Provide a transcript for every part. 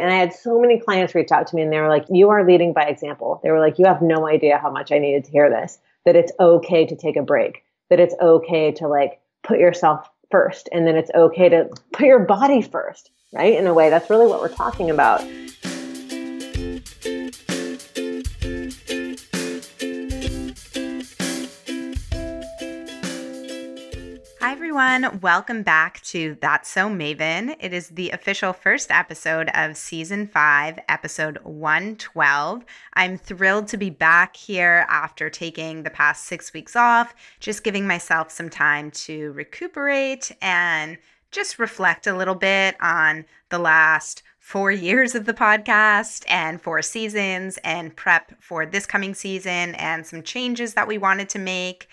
And I had so many clients reach out to me and they were like, You are leading by example. They were like, You have no idea how much I needed to hear this, that it's okay to take a break, that it's okay to like put yourself first, and then it's okay to put your body first, right? In a way, that's really what we're talking about. Everyone. Welcome back to That's So Maven. It is the official first episode of season five, episode 112. I'm thrilled to be back here after taking the past six weeks off, just giving myself some time to recuperate and just reflect a little bit on the last four years of the podcast and four seasons and prep for this coming season and some changes that we wanted to make.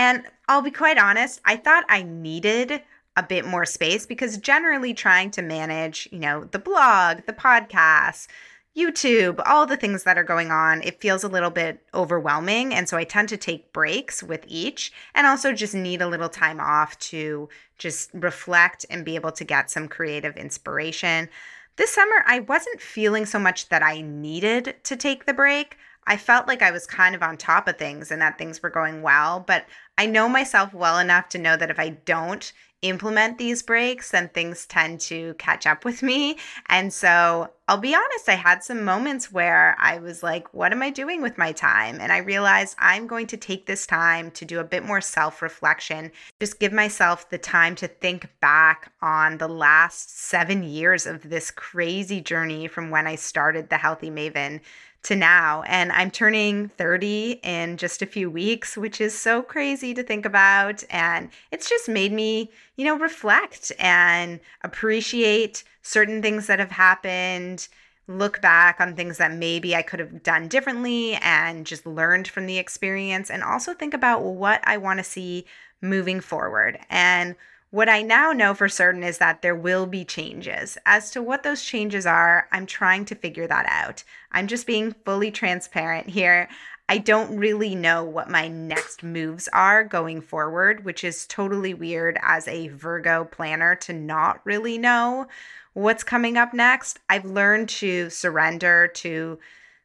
And I'll be quite honest, I thought I needed a bit more space because generally trying to manage, you know, the blog, the podcast, YouTube, all the things that are going on, it feels a little bit overwhelming. And so I tend to take breaks with each and also just need a little time off to just reflect and be able to get some creative inspiration. This summer, I wasn't feeling so much that I needed to take the break. I felt like I was kind of on top of things and that things were going well, but I know myself well enough to know that if I don't implement these breaks, then things tend to catch up with me. And so I'll be honest, I had some moments where I was like, what am I doing with my time? And I realized I'm going to take this time to do a bit more self reflection, just give myself the time to think back on the last seven years of this crazy journey from when I started the Healthy Maven to now. And I'm turning 30 in just a few weeks, which is so crazy to think about. And it's just made me, you know, reflect and appreciate certain things that have happened, look back on things that maybe I could have done differently and just learned from the experience, and also think about what I want to see moving forward. And what I now know for certain is that there will be changes. As to what those changes are, I'm trying to figure that out. I'm just being fully transparent here. I don't really know what my next moves are going forward, which is totally weird as a Virgo planner to not really know what's coming up next. I've learned to surrender to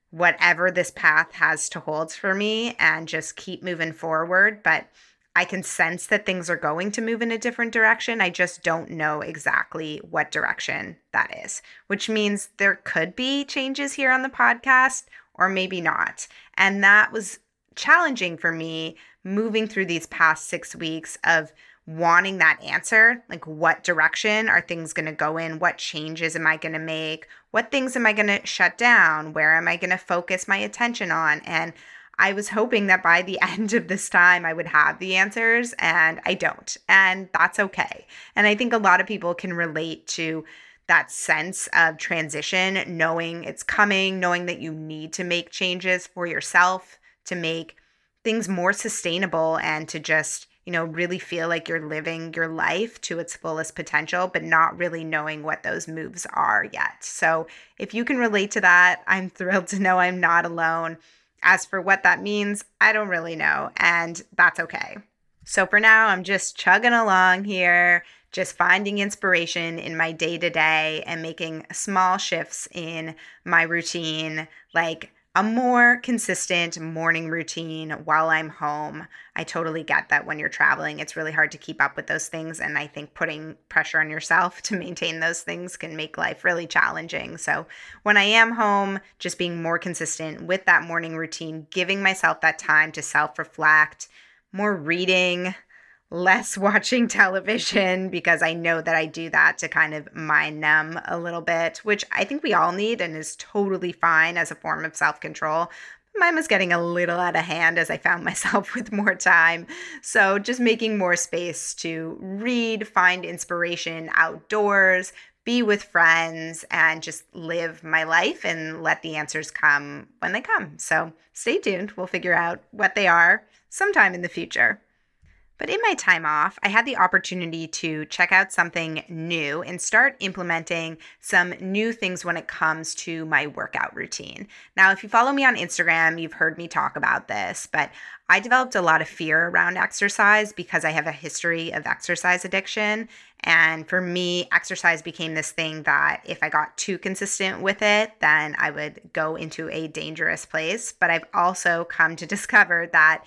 whatever this path has to hold for me and just keep moving forward. But I can sense that things are going to move in a different direction. I just don't know exactly what direction that is, which means there could be changes here on the podcast or maybe not. And that was challenging for me moving through these past six weeks of wanting that answer like what direction are things going to go in what changes am i going to make what things am i going to shut down where am i going to focus my attention on and I was hoping that by the end of this time I would have the answers, and I don't. And that's okay. And I think a lot of people can relate to that sense of transition, knowing it's coming, knowing that you need to make changes for yourself to make things more sustainable and to just, you know, really feel like you're living your life to its fullest potential, but not really knowing what those moves are yet. So if you can relate to that, I'm thrilled to know I'm not alone. As for what that means, I don't really know, and that's okay. So for now, I'm just chugging along here, just finding inspiration in my day to day and making small shifts in my routine, like a more consistent morning routine while I'm home. I totally get that when you're traveling, it's really hard to keep up with those things. And I think putting pressure on yourself to maintain those things can make life really challenging. So when I am home, just being more consistent with that morning routine, giving myself that time to self reflect, more reading, less watching television because I know that I do that to kind of mind numb a little bit, which I think we all need and is totally fine as a form of self control. Mine was getting a little out of hand as I found myself with more time. So, just making more space to read, find inspiration outdoors, be with friends, and just live my life and let the answers come when they come. So, stay tuned. We'll figure out what they are sometime in the future. But in my time off, I had the opportunity to check out something new and start implementing some new things when it comes to my workout routine. Now, if you follow me on Instagram, you've heard me talk about this, but I developed a lot of fear around exercise because I have a history of exercise addiction. And for me, exercise became this thing that if I got too consistent with it, then I would go into a dangerous place. But I've also come to discover that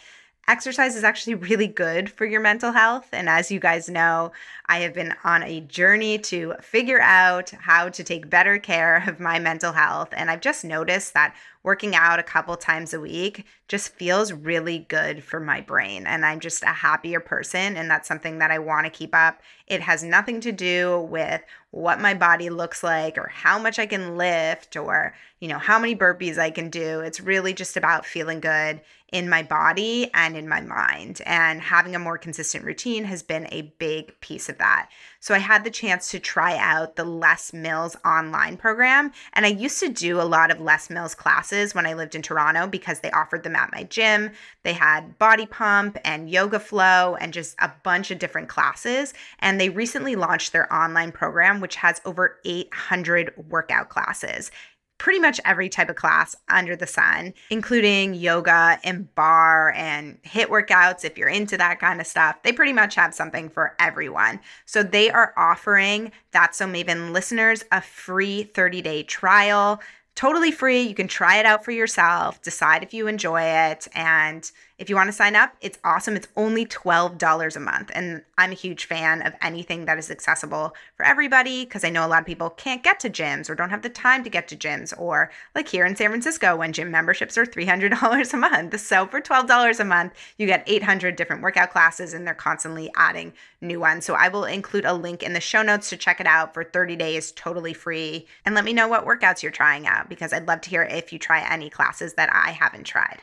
exercise is actually really good for your mental health. And as you guys know, I have been on a journey to figure out how to take better care of my mental health. And I've just noticed that working out a couple times a week just feels really good for my brain. And I'm just a happier person. And that's something that I want to keep up. It has nothing to do with what my body looks like or how much I can lift or, you know, how many burpees I can do. It's really just about feeling good in my body and in my mind. And having a more consistent routine has been a big piece of that. So I had the chance to try out the Les Mills online program. And I used to do a lot of Les Mills classes when I lived in Toronto because they offered them at my gym. They had body pump and yoga flow and just a bunch of different classes. And they recently launched their online program, which has over 800 workout classes pretty much every type of class under the sun, including yoga and barre and HIIT workouts. If you're into that kind of stuff, they pretty much have something for everyone. So they are offering That's So Maven listeners a free 30 day trial totally free. You can try it out for yourself, decide if you enjoy it. And if you want to sign up, it's awesome. It's only $12 a month. And I'm a huge fan of anything that is accessible for everybody because I know a lot of people can't get to gyms or don't have the time to get to gyms, or like here in San Francisco when gym memberships are $300 a month. So for $12 a month, you get 800 different workout classes and they're constantly adding new ones. So I will include a link in the show notes to check it out for 30 days totally free. And let me know what workouts you're trying out because I'd love to hear if you try any classes that I haven't tried.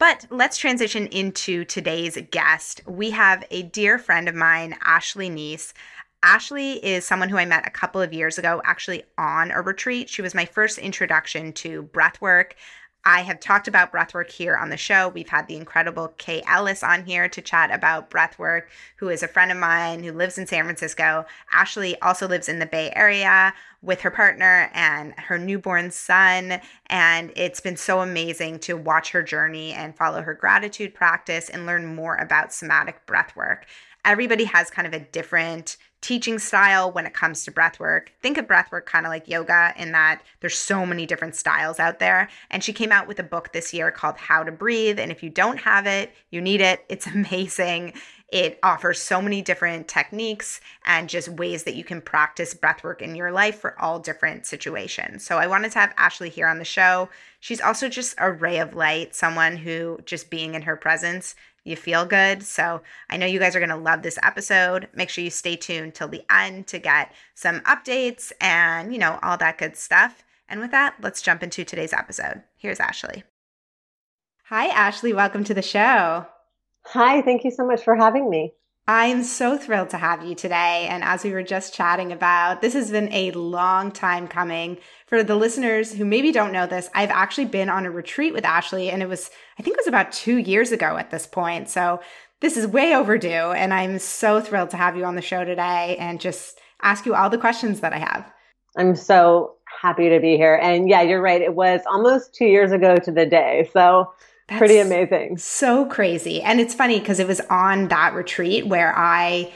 But let's transition into today's guest. We have a dear friend of mine, Ashley Neese. Ashley is someone who I met a couple of years ago, actually on a retreat. She was my first introduction to breath work I have talked about breathwork here on the show. We've had the incredible Kay Ellis on here to chat about breathwork, who is a friend of mine who lives in San Francisco. Ashley also lives in the Bay Area with her partner and her newborn son. And it's been so amazing to watch her journey and follow her gratitude practice and learn more about somatic breathwork. Everybody has kind of a different teaching style when it comes to breath work. Think of breath work kind of like yoga in that there's so many different styles out there. And she came out with a book this year called How to Breathe. And if you don't have it, you need it. It's amazing. It offers so many different techniques and just ways that you can practice breath work in your life for all different situations. So I wanted to have Ashley here on the show. She's also just a ray of light, someone who just being in her presence you feel good. So I know you guys are going to love this episode. Make sure you stay tuned till the end to get some updates and, you know, all that good stuff. And with that, let's jump into today's episode. Here's Ashley. Hi, Ashley. Welcome to the show. Hi. Thank you so much for having me. I'm so thrilled to have you today. And as we were just chatting about, this has been a long time coming. For the listeners who maybe don't know this, I've actually been on a retreat with Ashley, and it was, I think it was about two years ago at this point. So this is way overdue. And I'm so thrilled to have you on the show today and just ask you all the questions that I have. I'm so happy to be here. And yeah, you're right. It was almost two years ago to the day. So that's pretty amazing. So crazy. And it's funny because it was on that retreat where I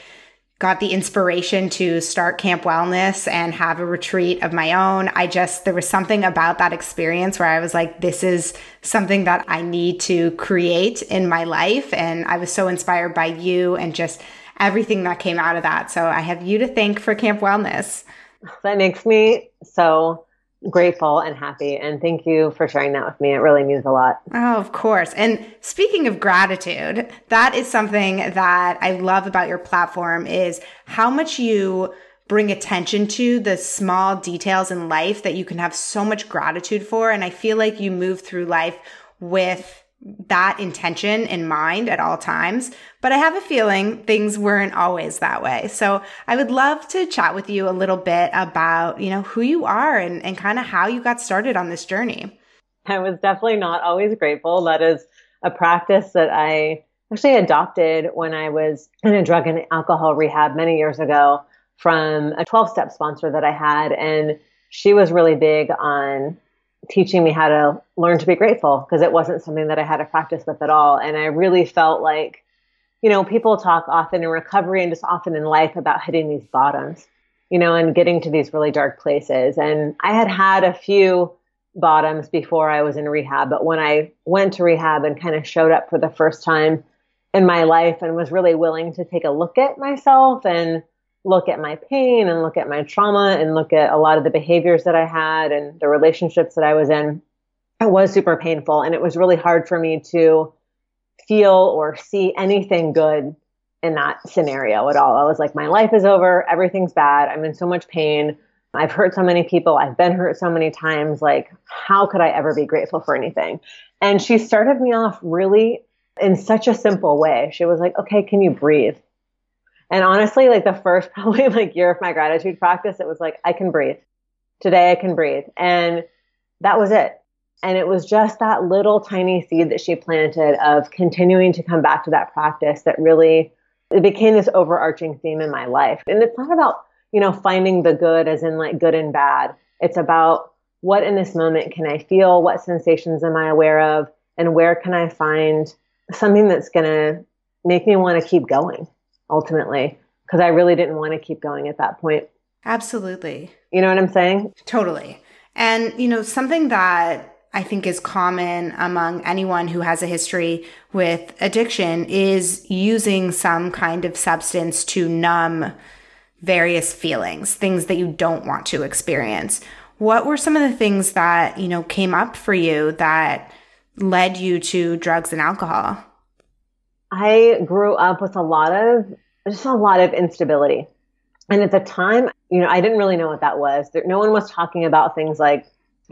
got the inspiration to start Camp Wellness and have a retreat of my own. I just, there was something about that experience where I was like, this is something that I need to create in my life. And I was so inspired by you and just everything that came out of that. So I have you to thank for Camp Wellness. That makes me so grateful and happy. And thank you for sharing that with me. It really means a lot. Oh, of course. And speaking of gratitude, that is something that I love about your platform is how much you bring attention to the small details in life that you can have so much gratitude for. And I feel like you move through life with that intention in mind at all times. But I have a feeling things weren't always that way. So I would love to chat with you a little bit about, you know, who you are and, and kind of how you got started on this journey. I was definitely not always grateful. That is a practice that I actually adopted when I was in a drug and alcohol rehab many years ago from a 12 step sponsor that I had. And she was really big on teaching me how to learn to be grateful because it wasn't something that I had to practice with at all. And I really felt like, you know, people talk often in recovery and just often in life about hitting these bottoms, you know, and getting to these really dark places. And I had had a few bottoms before I was in rehab, but when I went to rehab and kind of showed up for the first time in my life and was really willing to take a look at myself and look at my pain and look at my trauma and look at a lot of the behaviors that I had and the relationships that I was in, it was super painful. And it was really hard for me to feel or see anything good in that scenario at all. I was like, my life is over. Everything's bad. I'm in so much pain. I've hurt so many people. I've been hurt so many times. Like, how could I ever be grateful for anything? And she started me off really in such a simple way. She was like, okay, can you breathe? And honestly, like the first probably like year of my gratitude practice, it was like, I can breathe. Today I can breathe. And that was it. And it was just that little tiny seed that she planted of continuing to come back to that practice that really it became this overarching theme in my life. And it's not about, you know, finding the good as in like good and bad. It's about what in this moment can I feel? What sensations am I aware of? And where can I find something that's going to make me want to keep going? Ultimately because I really didn't want to keep going at that point. Absolutely. You know what I'm saying? Totally. And, you know, something that I think is common among anyone who has a history with addiction is using some kind of substance to numb various feelings, things that you don't want to experience. What were some of the things that, you know, came up for you that led you to drugs and alcohol? I grew up with a lot of just a lot of instability. And at the time, you know, I didn't really know what that was. No one was talking about things like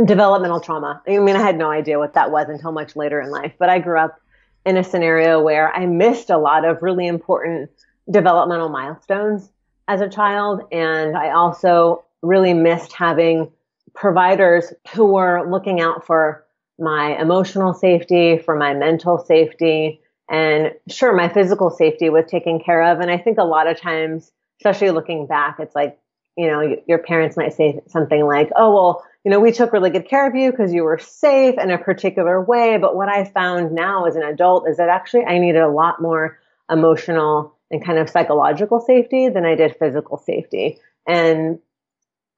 developmental trauma. I mean, I had no idea what that was until much later in life. But I grew up in a scenario where I missed a lot of really important developmental milestones as a child. And I also really missed having providers who were looking out for my emotional safety, for my mental safety, and sure, my physical safety was taken care of. And I think a lot of times, especially looking back, it's like, you know, your parents might say something like, oh, well, you know, we took really good care of you because you were safe in a particular way. But what I found now as an adult is that actually I needed a lot more emotional and kind of psychological safety than I did physical safety. And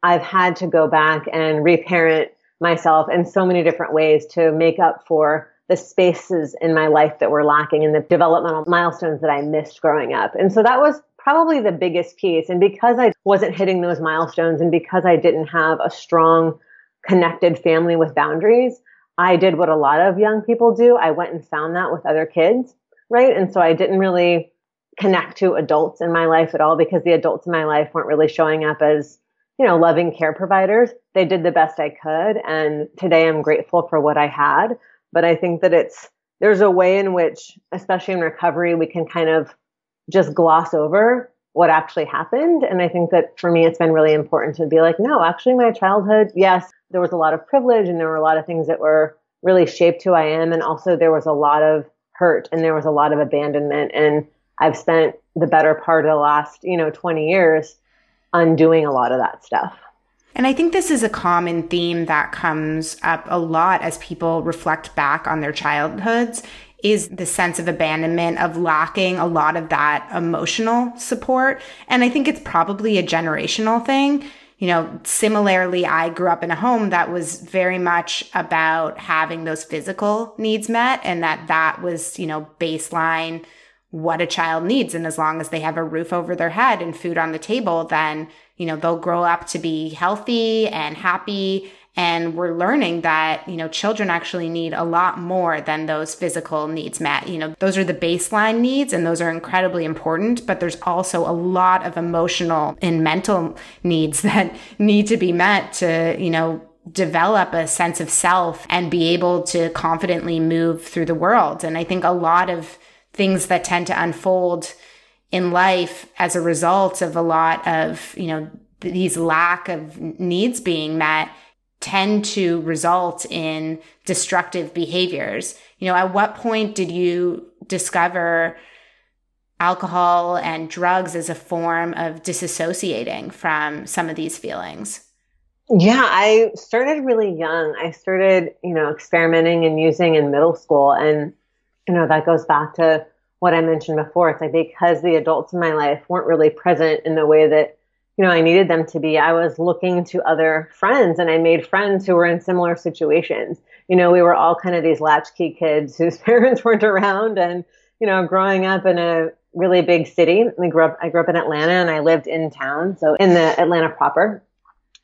I've had to go back and reparent myself in so many different ways to make up for the spaces in my life that were lacking and the developmental milestones that I missed growing up. And so that was probably the biggest piece. And because I wasn't hitting those milestones and because I didn't have a strong connected family with boundaries, I did what a lot of young people do. I went and found that with other kids, right? And so I didn't really connect to adults in my life at all because the adults in my life weren't really showing up as, you know, loving care providers. They did the best I could. And today I'm grateful for what I had. But I think that it's, there's a way in which, especially in recovery, we can kind of just gloss over what actually happened. And I think that for me, it's been really important to be like, no, actually, my childhood, yes, there was a lot of privilege and there were a lot of things that were really shaped who I am. And also, there was a lot of hurt and there was a lot of abandonment. And I've spent the better part of the last, you know, 20 years undoing a lot of that stuff. And I think this is a common theme that comes up a lot as people reflect back on their childhoods is the sense of abandonment of lacking a lot of that emotional support. And I think it's probably a generational thing. You know, similarly, I grew up in a home that was very much about having those physical needs met and that that was, you know, baseline what a child needs. And as long as they have a roof over their head and food on the table, then, you know, they'll grow up to be healthy and happy. And we're learning that, you know, children actually need a lot more than those physical needs met. You know, those are the baseline needs and those are incredibly important, but there's also a lot of emotional and mental needs that need to be met to, you know, develop a sense of self and be able to confidently move through the world. And I think a lot of things that tend to unfold in life as a result of a lot of, you know, these lack of needs being met tend to result in destructive behaviors. You know, at what point did you discover alcohol and drugs as a form of disassociating from some of these feelings? Yeah, I started really young. I started, you know, experimenting and using in middle school. And, you know, that goes back to what I mentioned before. It's like because the adults in my life weren't really present in the way that, you know, I needed them to be, I was looking to other friends and I made friends who were in similar situations. You know, we were all kind of these latchkey kids whose parents weren't around and, you know, growing up in a really big city. I grew up I grew up in Atlanta and I lived in town, so in the Atlanta proper.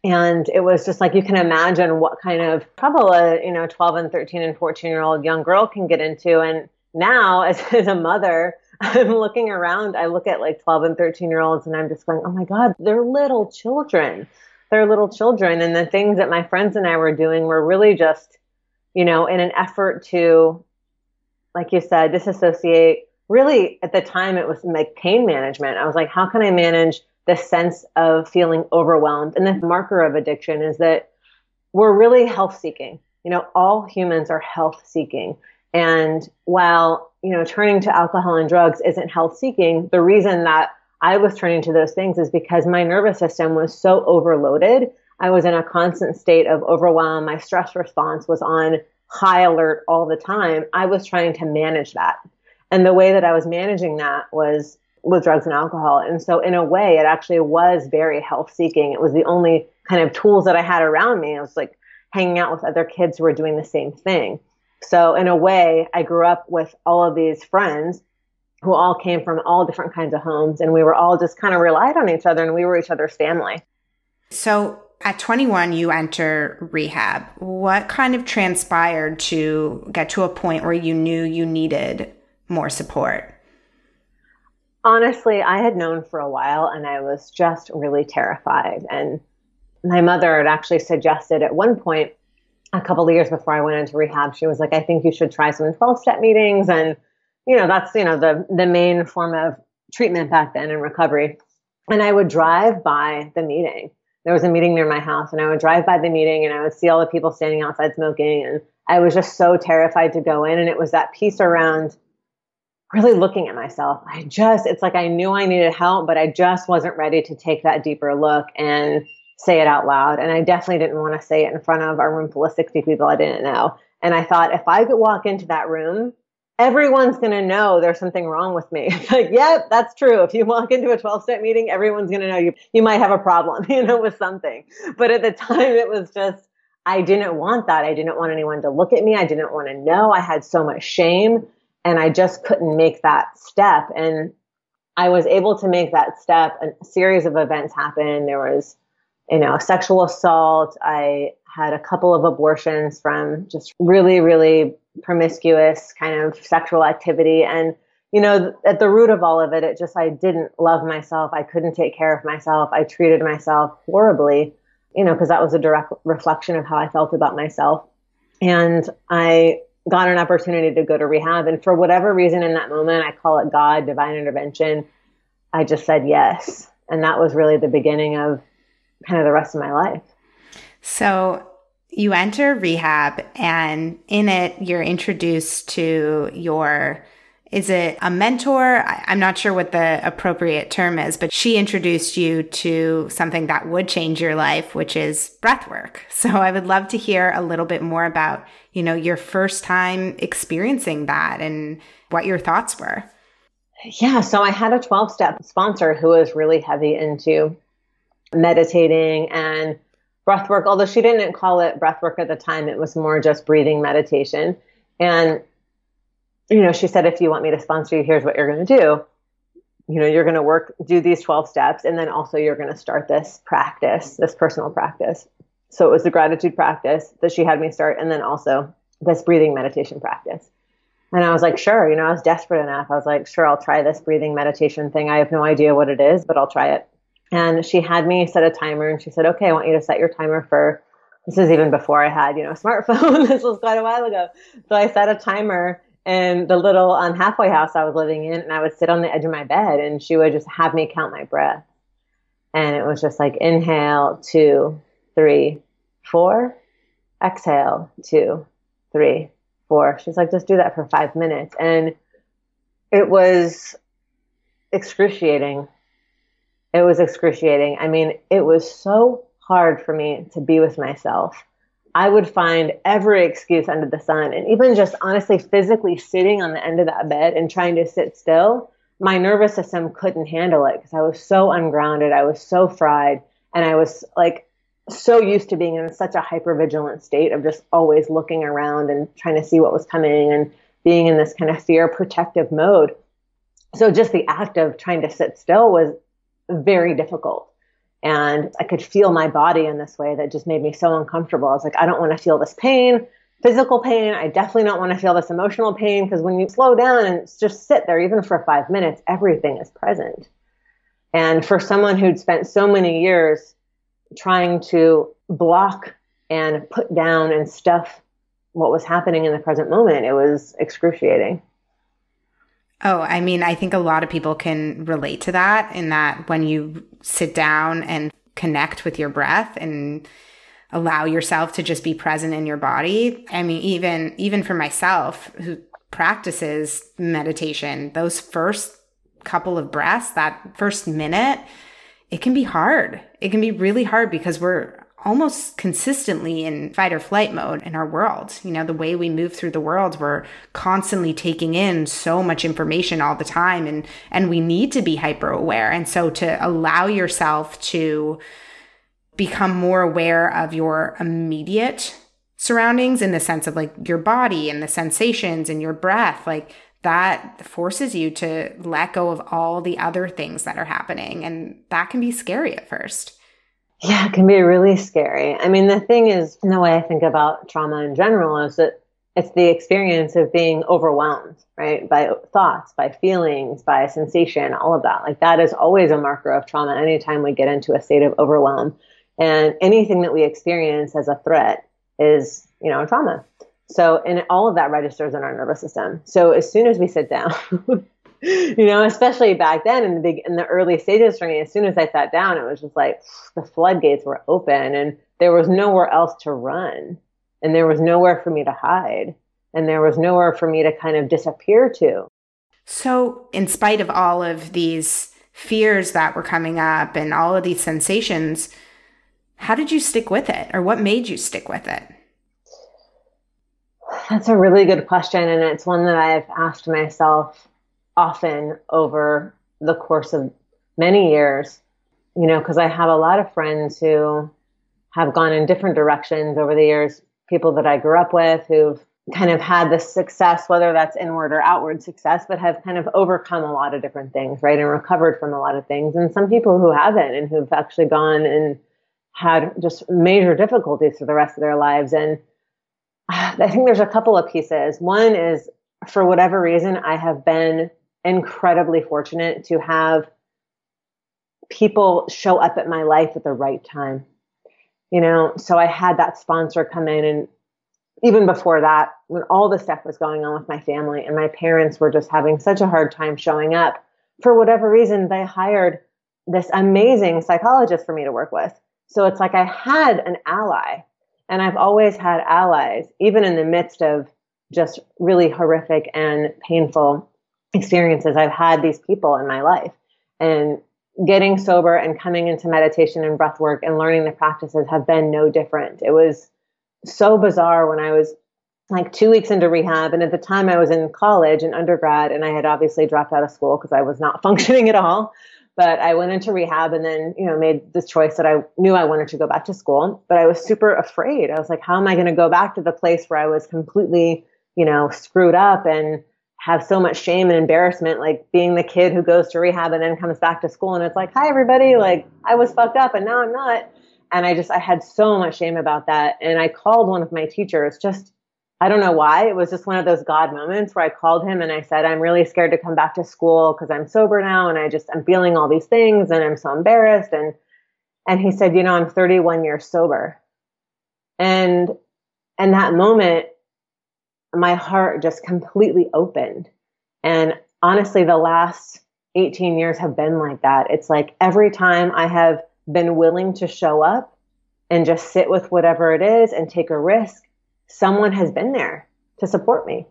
And it was just like you can imagine what kind of trouble a you know 12 and 13 and 14 year old young girl can get into. And now, as, as a mother, I'm looking around. I look at like 12 and 13 year olds, and I'm just going, "Oh my God, they're little children. They're little children." And the things that my friends and I were doing were really just, you know, in an effort to, like you said, disassociate really at the time it was like pain management. I was like, how can I manage the sense of feeling overwhelmed? And the marker of addiction is that we're really health seeking. You know, all humans are health seeking. And while, you know, turning to alcohol and drugs isn't health seeking, the reason that I was turning to those things is because my nervous system was so overloaded. I was in a constant state of overwhelm. My stress response was on high alert all the time. I was trying to manage that. And the way that I was managing that was with drugs and alcohol. And so in a way, it actually was very health seeking. It was the only kind of tools that I had around me. I was like hanging out with other kids who were doing the same thing. So in a way, I grew up with all of these friends who all came from all different kinds of homes and we were all just kind of relied on each other and we were each other's family. So at 21, you enter rehab. What kind of transpired to get to a point where you knew you needed more support? Honestly, I had known for a while and I was just really terrified. And my mother had actually suggested at one point, a couple of years before I went into rehab, she was like, I think you should try some 12 step meetings. And, you know, that's, you know, the, the main form of treatment back then in recovery. And I would drive by the meeting. There was a meeting near my house and I would drive by the meeting and I would see all the people standing outside smoking. And I was just so terrified to go in. And it was that piece around really looking at myself. I just, it's like I knew I needed help, but I just wasn't ready to take that deeper look and say it out loud. And I definitely didn't want to say it in front of a room full of 60 people I didn't know. And I thought if I could walk into that room, everyone's going to know there's something wrong with me. like, yep, that's true. If you walk into a 12 step meeting, everyone's going to know you, you might have a problem, you know, with something. But at the time, it was just, I didn't want that. I didn't want anyone to look at me. I didn't want to know. I had so much shame and I just couldn't make that step. And I was able to make that step. A series of events happened. There was, you know, sexual assault. I had a couple of abortions from just really, really promiscuous kind of sexual activity. And, you know, at the root of all of it, it just, I didn't love myself. I couldn't take care of myself. I treated myself horribly, you know, because that was a direct reflection of how I felt about myself. And I got an opportunity to go to rehab. And for whatever reason in that moment, I call it God, divine intervention. I just said yes. And that was really the beginning of kind of the rest of my life. So you enter rehab, and in it, you're introduced to your is it a mentor? I'm not sure what the appropriate term is, but she introduced you to something that would change your life, which is breath work. So I would love to hear a little bit more about, you know, your first time experiencing that and what your thoughts were. Yeah. So I had a 12 step sponsor who was really heavy into meditating and breath work, although she didn't call it breath work at the time. It was more just breathing meditation. And you know, she said, if you want me to sponsor you, here's what you're going to do. You know, you're going to work, do these 12 steps, and then also you're going to start this practice, this personal practice. So it was the gratitude practice that she had me start, and then also this breathing meditation practice. And I was like, sure, you know, I was desperate enough. I was like, sure, I'll try this breathing meditation thing. I have no idea what it is, but I'll try it. And she had me set a timer and she said, okay, I want you to set your timer for, this is even before I had, you know, a smartphone. this was quite a while ago. So I set a timer and the little um, halfway house I was living in, and I would sit on the edge of my bed, and she would just have me count my breath, and it was just like inhale two, three, four, exhale two, three, four. She's like, just do that for five minutes, and it was excruciating. It was excruciating. I mean, it was so hard for me to be with myself. I would find every excuse under the sun. And even just honestly, physically sitting on the end of that bed and trying to sit still, my nervous system couldn't handle it because I was so ungrounded. I was so fried. And I was like so used to being in such a hyper vigilant state of just always looking around and trying to see what was coming and being in this kind of fear protective mode. So just the act of trying to sit still was very difficult. And I could feel my body in this way that just made me so uncomfortable. I was like, I don't want to feel this pain, physical pain. I definitely don't want to feel this emotional pain because when you slow down and just sit there, even for five minutes, everything is present. And for someone who'd spent so many years trying to block and put down and stuff what was happening in the present moment, it was excruciating. Oh, I mean, I think a lot of people can relate to that in that when you sit down and connect with your breath and allow yourself to just be present in your body. I mean, even even for myself who practices meditation, those first couple of breaths, that first minute, it can be hard. It can be really hard because we're almost consistently in fight or flight mode in our world. You know, the way we move through the world, we're constantly taking in so much information all the time and and we need to be hyper aware. And so to allow yourself to become more aware of your immediate surroundings in the sense of like your body and the sensations and your breath, like that forces you to let go of all the other things that are happening and that can be scary at first. Yeah, it can be really scary. I mean, the thing is, the way I think about trauma in general is that it's the experience of being overwhelmed, right? By thoughts, by feelings, by sensation, all of that. Like that is always a marker of trauma anytime we get into a state of overwhelm. And anything that we experience as a threat is, you know, trauma. So, and all of that registers in our nervous system. So as soon as we sit down, you know, especially back then in the big in the early stages for me, as soon as I sat down, it was just like the floodgates were open and there was nowhere else to run. And there was nowhere for me to hide. And there was nowhere for me to kind of disappear to. So, in spite of all of these fears that were coming up and all of these sensations, how did you stick with it? Or what made you stick with it? That's a really good question. And it's one that I've asked myself often over the course of many years, you know, because I have a lot of friends who have gone in different directions over the years, people that I grew up with who've kind of had this success, whether that's inward or outward success, but have kind of overcome a lot of different things, right? And recovered from a lot of things. And some people who haven't and who've actually gone and had just major difficulties for the rest of their lives. And I think there's a couple of pieces. One is for whatever reason, I have been incredibly fortunate to have people show up at my life at the right time. You know, so I had that sponsor come in and even before that, when all the stuff was going on with my family and my parents were just having such a hard time showing up, for whatever reason, they hired this amazing psychologist for me to work with. So it's like I had an ally and I've always had allies, even in the midst of just really horrific and painful experiences. I've had these people in my life and getting sober and coming into meditation and breath work and learning the practices have been no different. It was so bizarre when I was like two weeks into rehab. And at the time I was in college and undergrad and I had obviously dropped out of school because I was not functioning at all. But I went into rehab and then, you know, made this choice that I knew I wanted to go back to school, but I was super afraid. I was like, how am I going to go back to the place where I was completely, you know, screwed up and have so much shame and embarrassment, like being the kid who goes to rehab and then comes back to school and it's like, hi, everybody, like I was fucked up and now I'm not. And I just, I had so much shame about that. And I called one of my teachers just, I don't know why. It was just one of those God moments where I called him and I said, I'm really scared to come back to school because I'm sober now and I just, I'm feeling all these things and I'm so embarrassed. And, and he said, you know, I'm 31 years sober. And, and that moment, my heart just completely opened. And honestly, the last 18 years have been like that. It's like every time I have been willing to show up and just sit with whatever it is and take a risk, someone has been there to support me.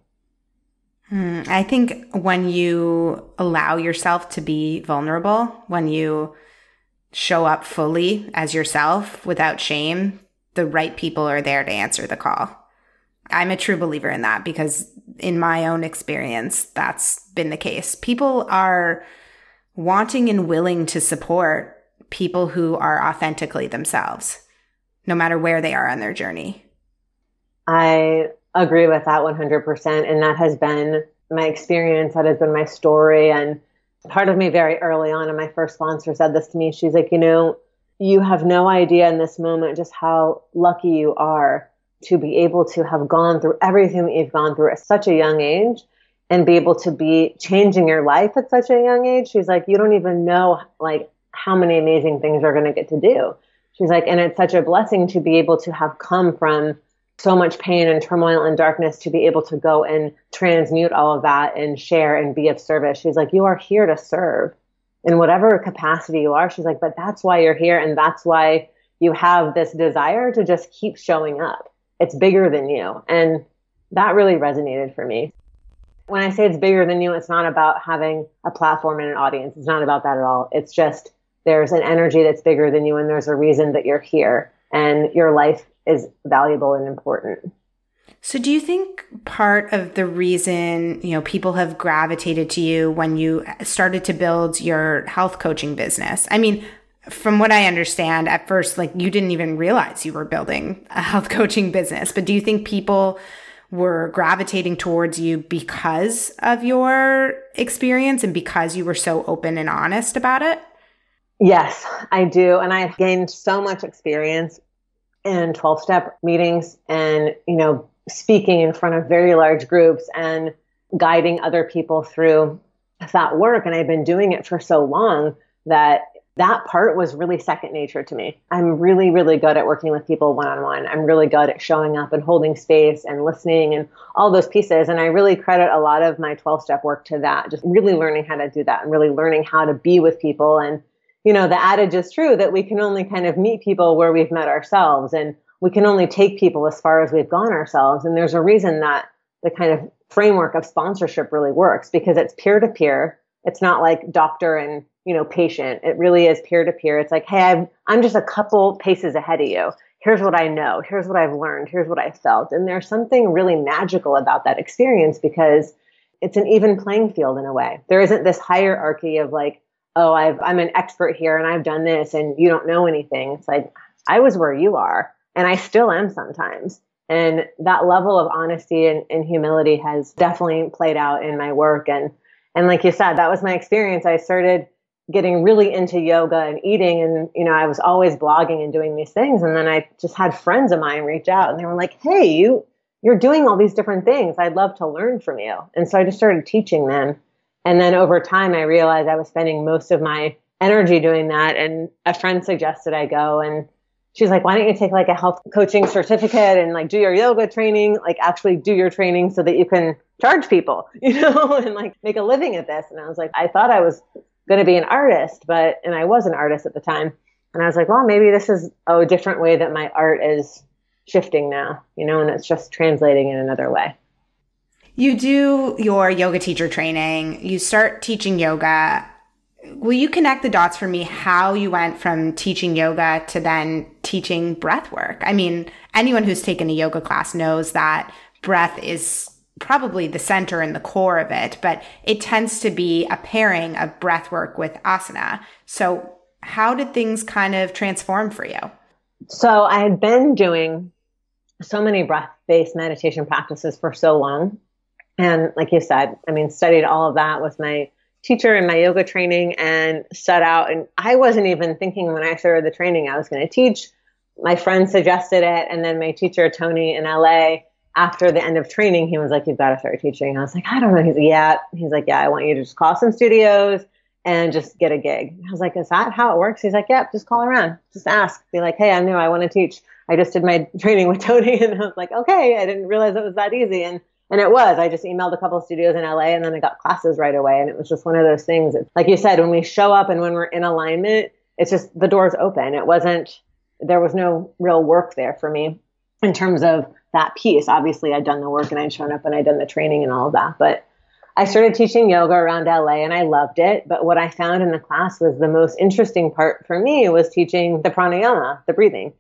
Mm, I think when you allow yourself to be vulnerable, when you show up fully as yourself without shame, the right people are there to answer the call. I'm a true believer in that because in my own experience, that's been the case. People are wanting and willing to support people who are authentically themselves, no matter where they are on their journey. I agree with that 100%. And that has been my experience, that has been my story. And part of me very early on, and my first sponsor said this to me. She's like, you know, you have no idea in this moment just how lucky you are to be able to have gone through everything that you've gone through at such a young age and be able to be changing your life at such a young age. She's like, you don't even know like how many amazing things you're going to get to do. She's like, and it's such a blessing to be able to have come from so much pain and turmoil and darkness to be able to go and transmute all of that and share and be of service. She's like, you are here to serve in whatever capacity you are. She's like, but that's why you're here. And that's why you have this desire to just keep showing up. It's bigger than you. And that really resonated for me. When I say it's bigger than you, it's not about having a platform and an audience. It's not about that at all. It's just there's an energy that's bigger than you and there's a reason that you're here and your life is valuable and important. So do you think part of the reason, you know, people have gravitated to you when you started to build your health coaching business? I mean, from what I understand, at first, like you didn't even realize you were building a health coaching business, but do you think people were gravitating towards you because of your experience and because you were so open and honest about it? Yes, I do. And I've gained so much experience in 12 step meetings and, you know, speaking in front of very large groups and guiding other people through that work. And I've been doing it for so long that that part was really second nature to me. I'm really, really good at working with people one on one. I'm really good at showing up and holding space and listening and all those pieces. And I really credit a lot of my 12 step work to that, just really learning how to do that and really learning how to be with people and you know, the adage is true that we can only kind of meet people where we've met ourselves and we can only take people as far as we've gone ourselves. And there's a reason that the kind of framework of sponsorship really works because it's peer to peer. It's not like doctor and, you know, patient. It really is peer to peer. It's like, hey, I'm, I'm just a couple paces ahead of you. Here's what I know. Here's what I've learned. Here's what I felt. And there's something really magical about that experience because it's an even playing field in a way. There isn't this hierarchy of like, oh, I've, I'm an expert here and I've done this and you don't know anything. It's like, I was where you are and I still am sometimes. And that level of honesty and, and humility has definitely played out in my work. And, and like you said, that was my experience. I started getting really into yoga and eating and you know i was always blogging and doing these things and then i just had friends of mine reach out and they were like hey you you're doing all these different things i'd love to learn from you and so i just started teaching them and then over time, I realized I was spending most of my energy doing that. And a friend suggested I go and she's like, why don't you take like a health coaching certificate and like do your yoga training, like actually do your training so that you can charge people, you know, and like make a living at this. And I was like, I thought I was going to be an artist, but, and I was an artist at the time. And I was like, well, maybe this is a different way that my art is shifting now, you know, and it's just translating in another way. You do your yoga teacher training, you start teaching yoga. Will you connect the dots for me how you went from teaching yoga to then teaching breath work? I mean, anyone who's taken a yoga class knows that breath is probably the center and the core of it, but it tends to be a pairing of breath work with asana. So, how did things kind of transform for you? So, I had been doing so many breath based meditation practices for so long and like you said, I mean, studied all of that with my teacher in my yoga training and set out. And I wasn't even thinking when I started the training I was going to teach. My friend suggested it. And then my teacher, Tony in LA, after the end of training, he was like, You've got to start teaching. I was like, I don't know. He's like, Yeah. He's like, Yeah, I want you to just call some studios and just get a gig. I was like, Is that how it works? He's like, Yep, yeah, just call around. Just ask. Be like, Hey, I'm new. I want to teach. I just did my training with Tony. And I was like, Okay. I didn't realize it was that easy. And and it was. I just emailed a couple of studios in LA and then I got classes right away. And it was just one of those things. Like you said, when we show up and when we're in alignment, it's just the door's open. It wasn't, there was no real work there for me in terms of that piece. Obviously, I'd done the work and I'd shown up and I'd done the training and all of that. But I started teaching yoga around LA and I loved it. But what I found in the class was the most interesting part for me was teaching the pranayama, the breathing.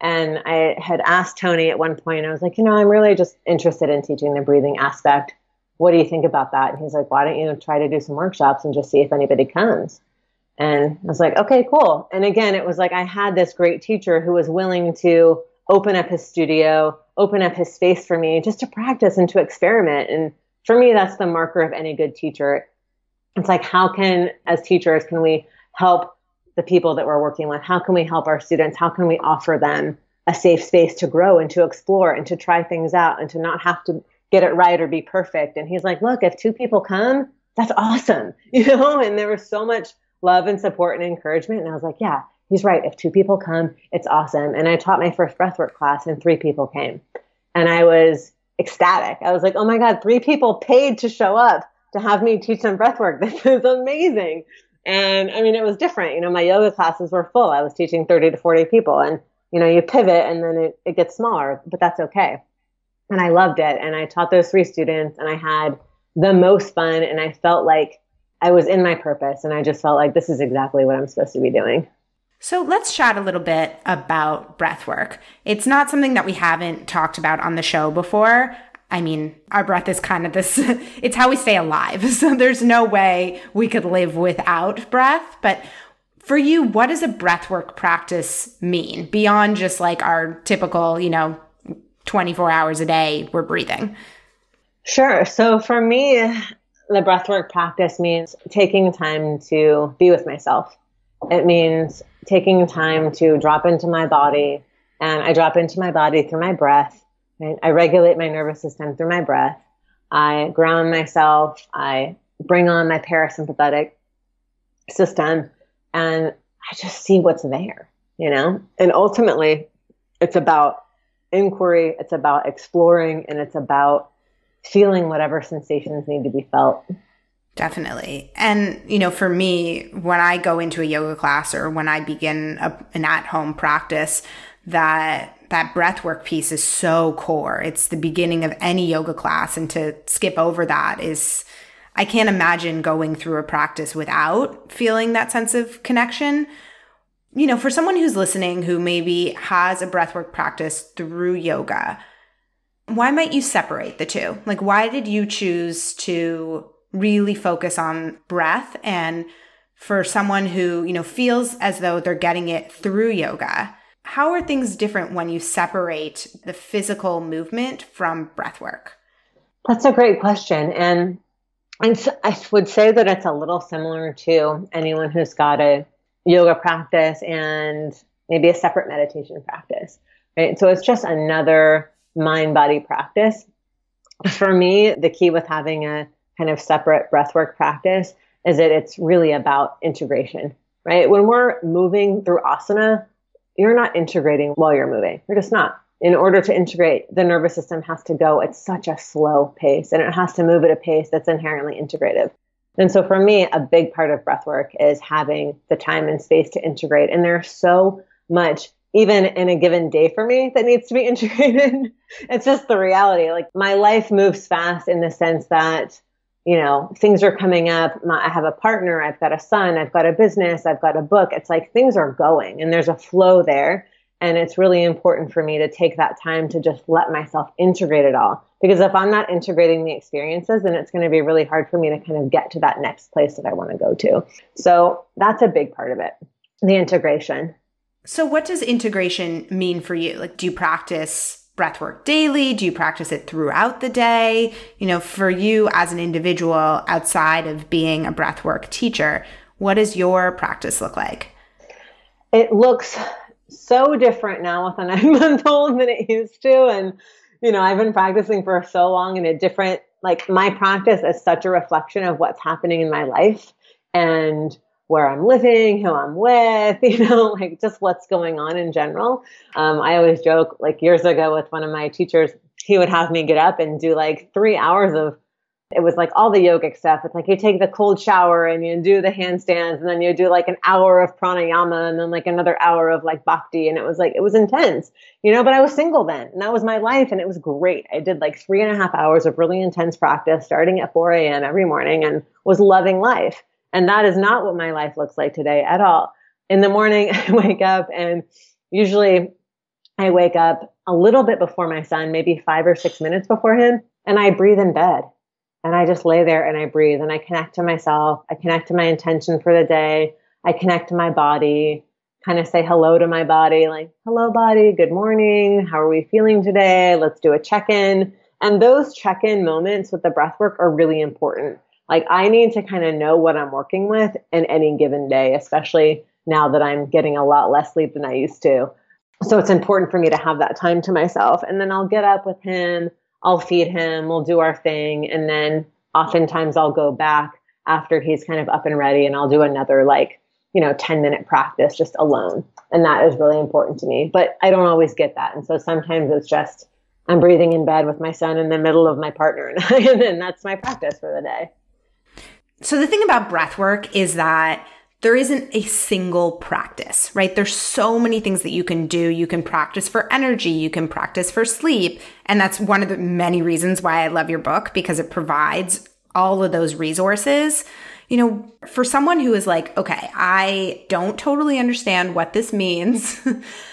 And I had asked Tony at one point, I was like, you know, I'm really just interested in teaching the breathing aspect. What do you think about that? And he's like, why don't you try to do some workshops and just see if anybody comes? And I was like, okay, cool. And again, it was like I had this great teacher who was willing to open up his studio, open up his space for me just to practice and to experiment. And for me, that's the marker of any good teacher. It's like, how can, as teachers, can we help the people that we're working with? How can we help our students? How can we offer them a safe space to grow and to explore and to try things out and to not have to get it right or be perfect? And he's like, look, if two people come, that's awesome, you know? And there was so much love and support and encouragement. And I was like, yeah, he's right. If two people come, it's awesome. And I taught my first breathwork class and three people came. And I was ecstatic. I was like, oh my God, three people paid to show up to have me teach them breathwork. This is amazing. And I mean, it was different. You know, my yoga classes were full. I was teaching 30 to 40 people and, you know, you pivot and then it, it gets smaller, but that's okay. And I loved it. And I taught those three students and I had the most fun. And I felt like I was in my purpose. And I just felt like this is exactly what I'm supposed to be doing. So let's chat a little bit about breath work. It's not something that we haven't talked about on the show before. I mean, our breath is kind of this, it's how we stay alive. So there's no way we could live without breath. But for you, what does a breathwork practice mean beyond just like our typical, you know, 24 hours a day we're breathing? Sure. So for me, the breathwork practice means taking time to be with myself. It means taking time to drop into my body, and I drop into my body through my breath. Right? I regulate my nervous system through my breath. I ground myself. I bring on my parasympathetic system, and I just see what's there, you know? And ultimately, it's about inquiry, it's about exploring, and it's about feeling whatever sensations need to be felt. Definitely. And, you know, for me, when I go into a yoga class or when I begin a, an at home practice, that that breathwork piece is so core. It's the beginning of any yoga class. And to skip over that is, I can't imagine going through a practice without feeling that sense of connection. You know, for someone who's listening who maybe has a breathwork practice through yoga, why might you separate the two? Like, why did you choose to really focus on breath and for someone who, you know, feels as though they're getting it through yoga, how are things different when you separate the physical movement from breath work? That's a great question. And I would say that it's a little similar to anyone who's got a yoga practice and maybe a separate meditation practice, right? So it's just another mind body practice. For me, the key with having a kind of separate breathwork practice is that it's really about integration, right? When we're moving through asana, you're not integrating while you're moving. You're just not. In order to integrate, the nervous system has to go at such a slow pace and it has to move at a pace that's inherently integrative. And so for me, a big part of breathwork is having the time and space to integrate. And there's so much even in a given day for me that needs to be integrated. it's just the reality. Like my life moves fast in the sense that you know, things are coming up. I have a partner, I've got a son, I've got a business, I've got a book. It's like things are going and there's a flow there. And it's really important for me to take that time to just let myself integrate it all. Because if I'm not integrating the experiences, then it's going to be really hard for me to kind of get to that next place that I want to go to. So that's a big part of it the integration. So, what does integration mean for you? Like, do you practice breathwork daily? Do you practice it throughout the day? You know, for you as an individual outside of being a breathwork teacher, what does your practice look like? It looks so different now with a nine month old than it used to. And, you know, I've been practicing for so long in a different, like, my practice is such a reflection of what's happening in my life. And where I'm living, who I'm with, you know, like just what's going on in general. Um, I always joke, like years ago with one of my teachers, he would have me get up and do like three hours of it was like all the yogic stuff. It's like you take the cold shower and you do the handstands and then you do like an hour of pranayama and then like another hour of like bhakti. And it was like, it was intense, you know, but I was single then and that was my life and it was great. I did like three and a half hours of really intense practice starting at 4 a.m. every morning and was loving life. And that is not what my life looks like today at all. In the morning, I wake up and usually I wake up a little bit before my son, maybe five or six minutes before him, and I breathe in bed and I just lay there and I breathe and I connect to myself. I connect to my intention for the day. I connect to my body, kind of say hello to my body, like, hello, body, good morning. How are we feeling today? Let's do a check in. And those check in moments with the breath work are really important. Like, I need to kind of know what I'm working with in any given day, especially now that I'm getting a lot less sleep than I used to. So it's important for me to have that time to myself. And then I'll get up with him I'll feed him, we'll do our thing. And then oftentimes I'll go back after he's kind of up and ready and I'll do another like, you know, 10 minute practice just alone. And that is really important to me. But I don't always get that. And so sometimes it's just I'm breathing in bed with my son in the middle of my partner and, I, and then that's my practice for the day. So the thing about breath work is that there isn't a single practice, right? There's so many things that you can do. You can practice for energy. You can practice for sleep. And that's one of the many reasons why I love your book because it provides all of those resources. You know, for someone who is like, okay, I don't totally understand what this means.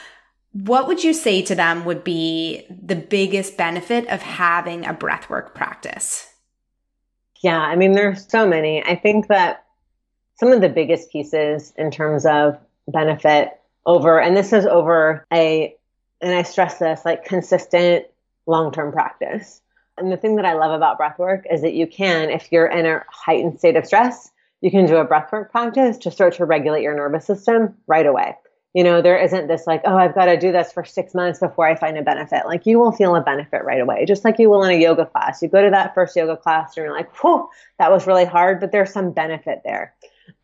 what would you say to them would be the biggest benefit of having a breathwork practice? Yeah, I mean, there's so many. I think that some of the biggest pieces in terms of benefit over, and this is over a, and I stress this, like consistent long term practice. And the thing that I love about breathwork is that you can, if you're in a heightened state of stress, you can do a breathwork practice to start to regulate your nervous system right away. You know, there isn't this like, oh, I've got to do this for six months before I find a benefit. Like you will feel a benefit right away, just like you will in a yoga class. You go to that first yoga class and you're like, whew, that was really hard, but there's some benefit there.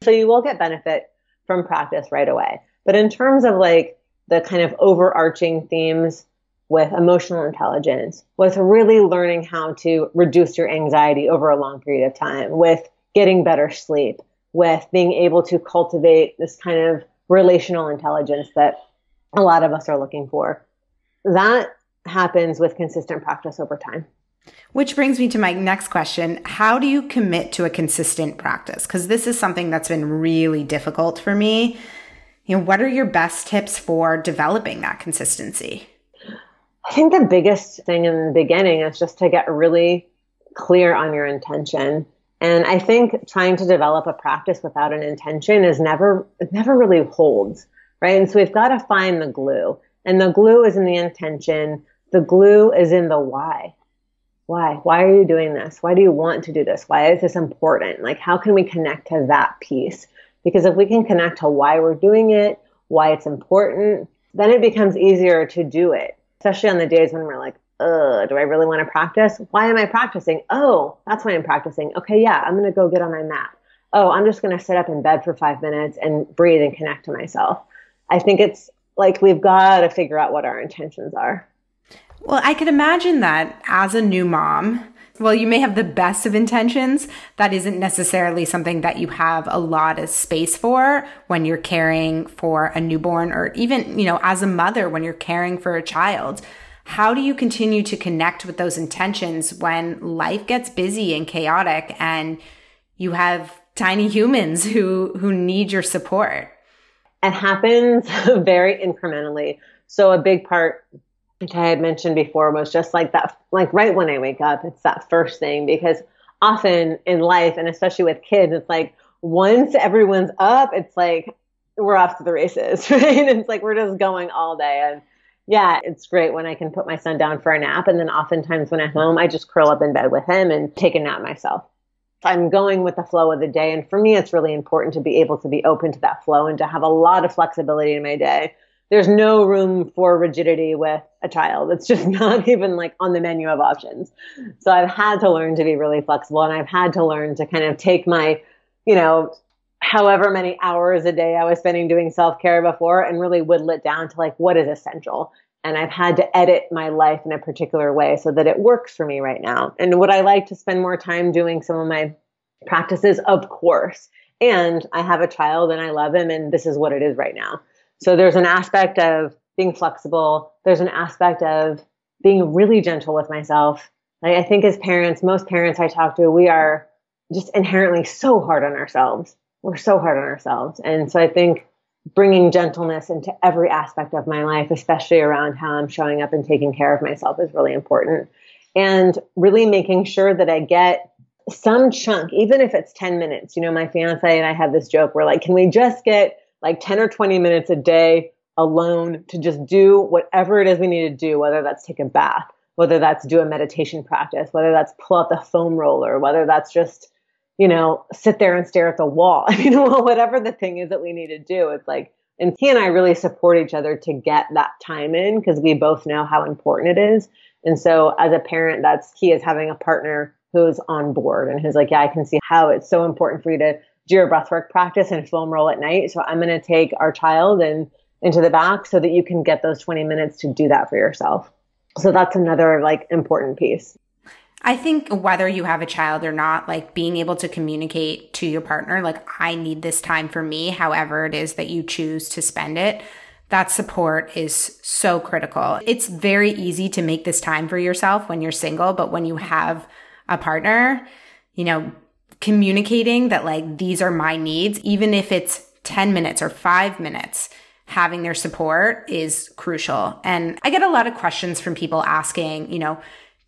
So you will get benefit from practice right away. But in terms of like the kind of overarching themes with emotional intelligence, with really learning how to reduce your anxiety over a long period of time, with getting better sleep, with being able to cultivate this kind of relational intelligence that a lot of us are looking for. That happens with consistent practice over time. Which brings me to my next question. How do you commit to a consistent practice? Because this is something that's been really difficult for me. You know, what are your best tips for developing that consistency? I think the biggest thing in the beginning is just to get really clear on your intention. And I think trying to develop a practice without an intention is never, never really holds, right? And so we've got to find the glue. And the glue is in the intention. The glue is in the why why why are you doing this why do you want to do this why is this important like how can we connect to that piece because if we can connect to why we're doing it why it's important then it becomes easier to do it especially on the days when we're like Uh, do I really want to practice? Why am I practicing? Oh, that's why I'm practicing. Okay, yeah, I'm going to go get on my mat. Oh, I'm just going to sit up in bed for five minutes and breathe and connect to myself. I think it's like we've got to figure out what our intentions are. Well, I could imagine that as a new mom, well, you may have the best of intentions. That isn't necessarily something that you have a lot of space for when you're caring for a newborn or even, you know, as a mother when you're caring for a child. How do you continue to connect with those intentions when life gets busy and chaotic and you have tiny humans who who need your support? It happens very incrementally. So a big part like I had mentioned before, was just like that, like right when I wake up, it's that first thing because often in life, and especially with kids, it's like once everyone's up, it's like we're off to the races, right? it's like we're just going all day. And yeah, it's great when I can put my son down for a nap. And then oftentimes when I'm home, I just curl up in bed with him and take a nap myself. I'm going with the flow of the day. And for me, it's really important to be able to be open to that flow and to have a lot of flexibility in my day there's no room for rigidity with a child. It's just not even like on the menu of options. So I've had to learn to be really flexible and I've had to learn to kind of take my, you know, however many hours a day I was spending doing self care before and really whittle it down to like what is essential. and I've had to edit my life in a particular way so that it works for me right now. And would I like to spend more time doing some of my practices? Of course. And I have a child and I love him, and this is what it is right now. So there's an aspect of being flexible. There's an aspect of being really gentle with myself. Like I think as parents, most parents I talk to, we are just inherently so hard on ourselves. We're so hard on ourselves. And so I think bringing gentleness into every aspect of my life, especially around how I'm showing up and taking care of myself, is really important. And really making sure that I get some chunk, even if it's 10 minutes. You know, my fiance and I have this joke where, like, can we just get like 10 or 20 minutes a day alone to just do whatever it is we need to do, whether that's take a bath, whether that's do a meditation practice, whether that's pull out the foam roller, whether that's just, you know, sit there and stare at the wall. you know, whatever the thing is that we need to do. It's like, and he and I really support each other to get that time in because we both know how important it is. And so as a parent, that's key is having a partner who's on board and who's like, yeah, I can see how it's so important for you to do your breathwork practice and foam roll at night. So I'm going to take our child and into the back so that you can get those 20 minutes to do that for yourself. So that's another like important piece. I think whether you have a child or not, like being able to communicate to your partner, like, I need this time for me, however it is that you choose to spend it, that support is so critical. It's very easy to make this time for yourself when you're single, but when you have a partner, you know, communicating that like these are my needs, even if it's 10 minutes or five minutes, having their support is crucial. And I get a lot of questions from people asking, you know,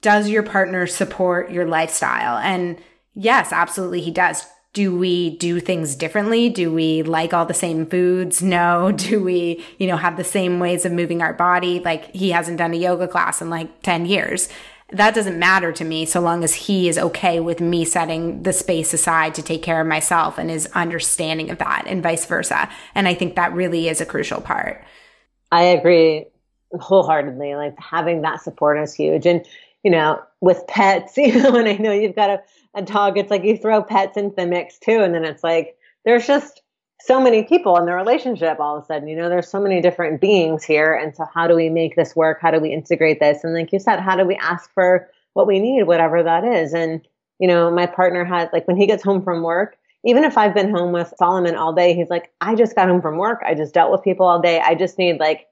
does your partner support your lifestyle? And yes, absolutely he does. Do we do things differently? Do we like all the same foods? No. Do we, you know, have the same ways of moving our body? Like he hasn't done a yoga class in like 10 years that doesn't matter to me so long as he is okay with me setting the space aside to take care of myself and his understanding of that and vice versa. And I think that really is a crucial part. I agree wholeheartedly. Like having that support is huge. And, you know, with pets, you know, and I know you've got a, a dog, it's like you throw pets into the mix too. And then it's like, there's just, so many people in the relationship all of a sudden you know there's so many different beings here and so how do we make this work? How do we integrate this? And like you said how do we ask for what we need whatever that is? And you know my partner had like when he gets home from work even if i've been home with solomon all day he's like i just got home from work. I just dealt with people all day. I just need like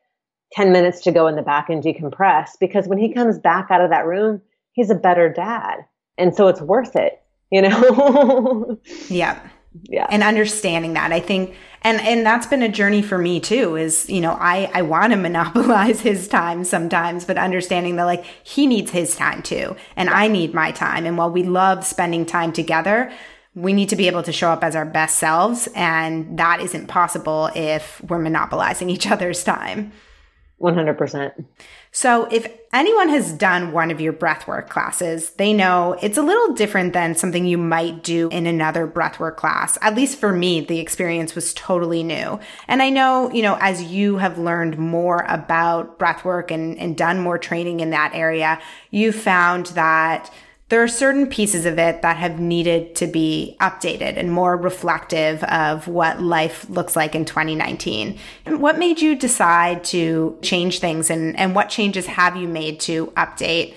10 minutes to go in the back and decompress because when he comes back out of that room he's a better dad. And so it's worth it you know? Yeah. Yeah. And understanding that. I think and and that's been a journey for me too is you know i i want to monopolize his time sometimes but understanding that like he needs his time too. And i need my time. And while we love spending time together we need to be able to show up as our best selves. And that isn't possible if we're monopolizing each other's time 100% so, if anyone has done one of your breathwork classes, they know it's a little different than something you might do in another breathwork class. At least for me, the experience was totally new. And I know, you know, as you have learned more about breathwork and, and done more training in that area, you found that there are certain pieces of it that have needed to be updated and more reflective of what life looks like in 2019. What made you decide to change things and, and what changes have you made to update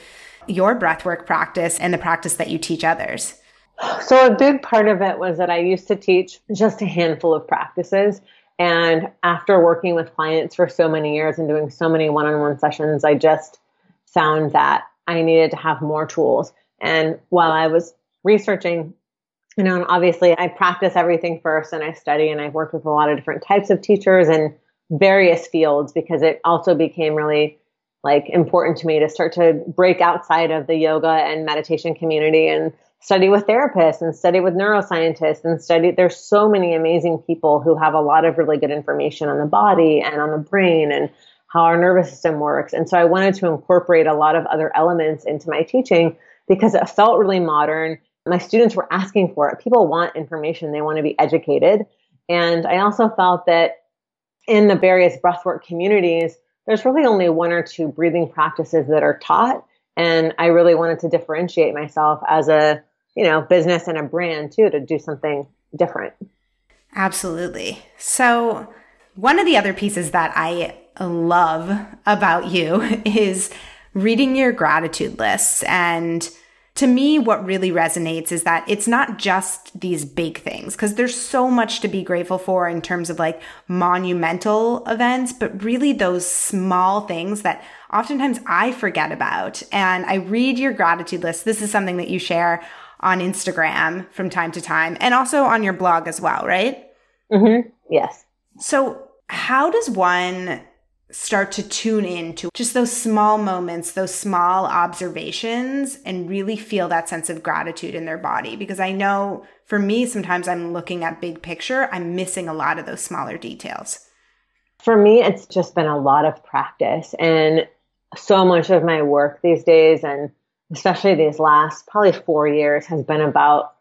your breathwork practice and the practice that you teach others? So, a big part of it was that I used to teach just a handful of practices. And after working with clients for so many years and doing so many one on one sessions, I just found that I needed to have more tools. And while I was researching, you know, and obviously I practice everything first and I study and I've worked with a lot of different types of teachers and various fields because it also became really like important to me to start to break outside of the yoga and meditation community and study with therapists and study with neuroscientists and study there's so many amazing people who have a lot of really good information on the body and on the brain and how our nervous system works. And so i wanted to incorporate a lot of other elements into my teaching because it felt really modern. My students were asking for it. People want information, they want to be educated. And I also felt that in the various breathwork communities, there's really only one or two breathing practices that are taught. And I really wanted to differentiate myself as a, you know, business and a brand too to do something different. Absolutely. So, one of the other pieces that I love about you is reading your gratitude lists. And to me, what really resonates is that it's not just these big things, because there's so much to be grateful for in terms of like monumental events, but really those small things that oftentimes I forget about. And I read your gratitude list. This is something that you share on Instagram from time to time and also on your blog as well, right? Mm-hmm. Yes. So, how does one start to tune in to just those small moments, those small observations, and really feel that sense of gratitude in their body? Because I know for me, sometimes I'm looking at big picture, I'm missing a lot of those smaller details. For me, it's just been a lot of practice. And so much of my work these days, and especially these last probably four years, has been about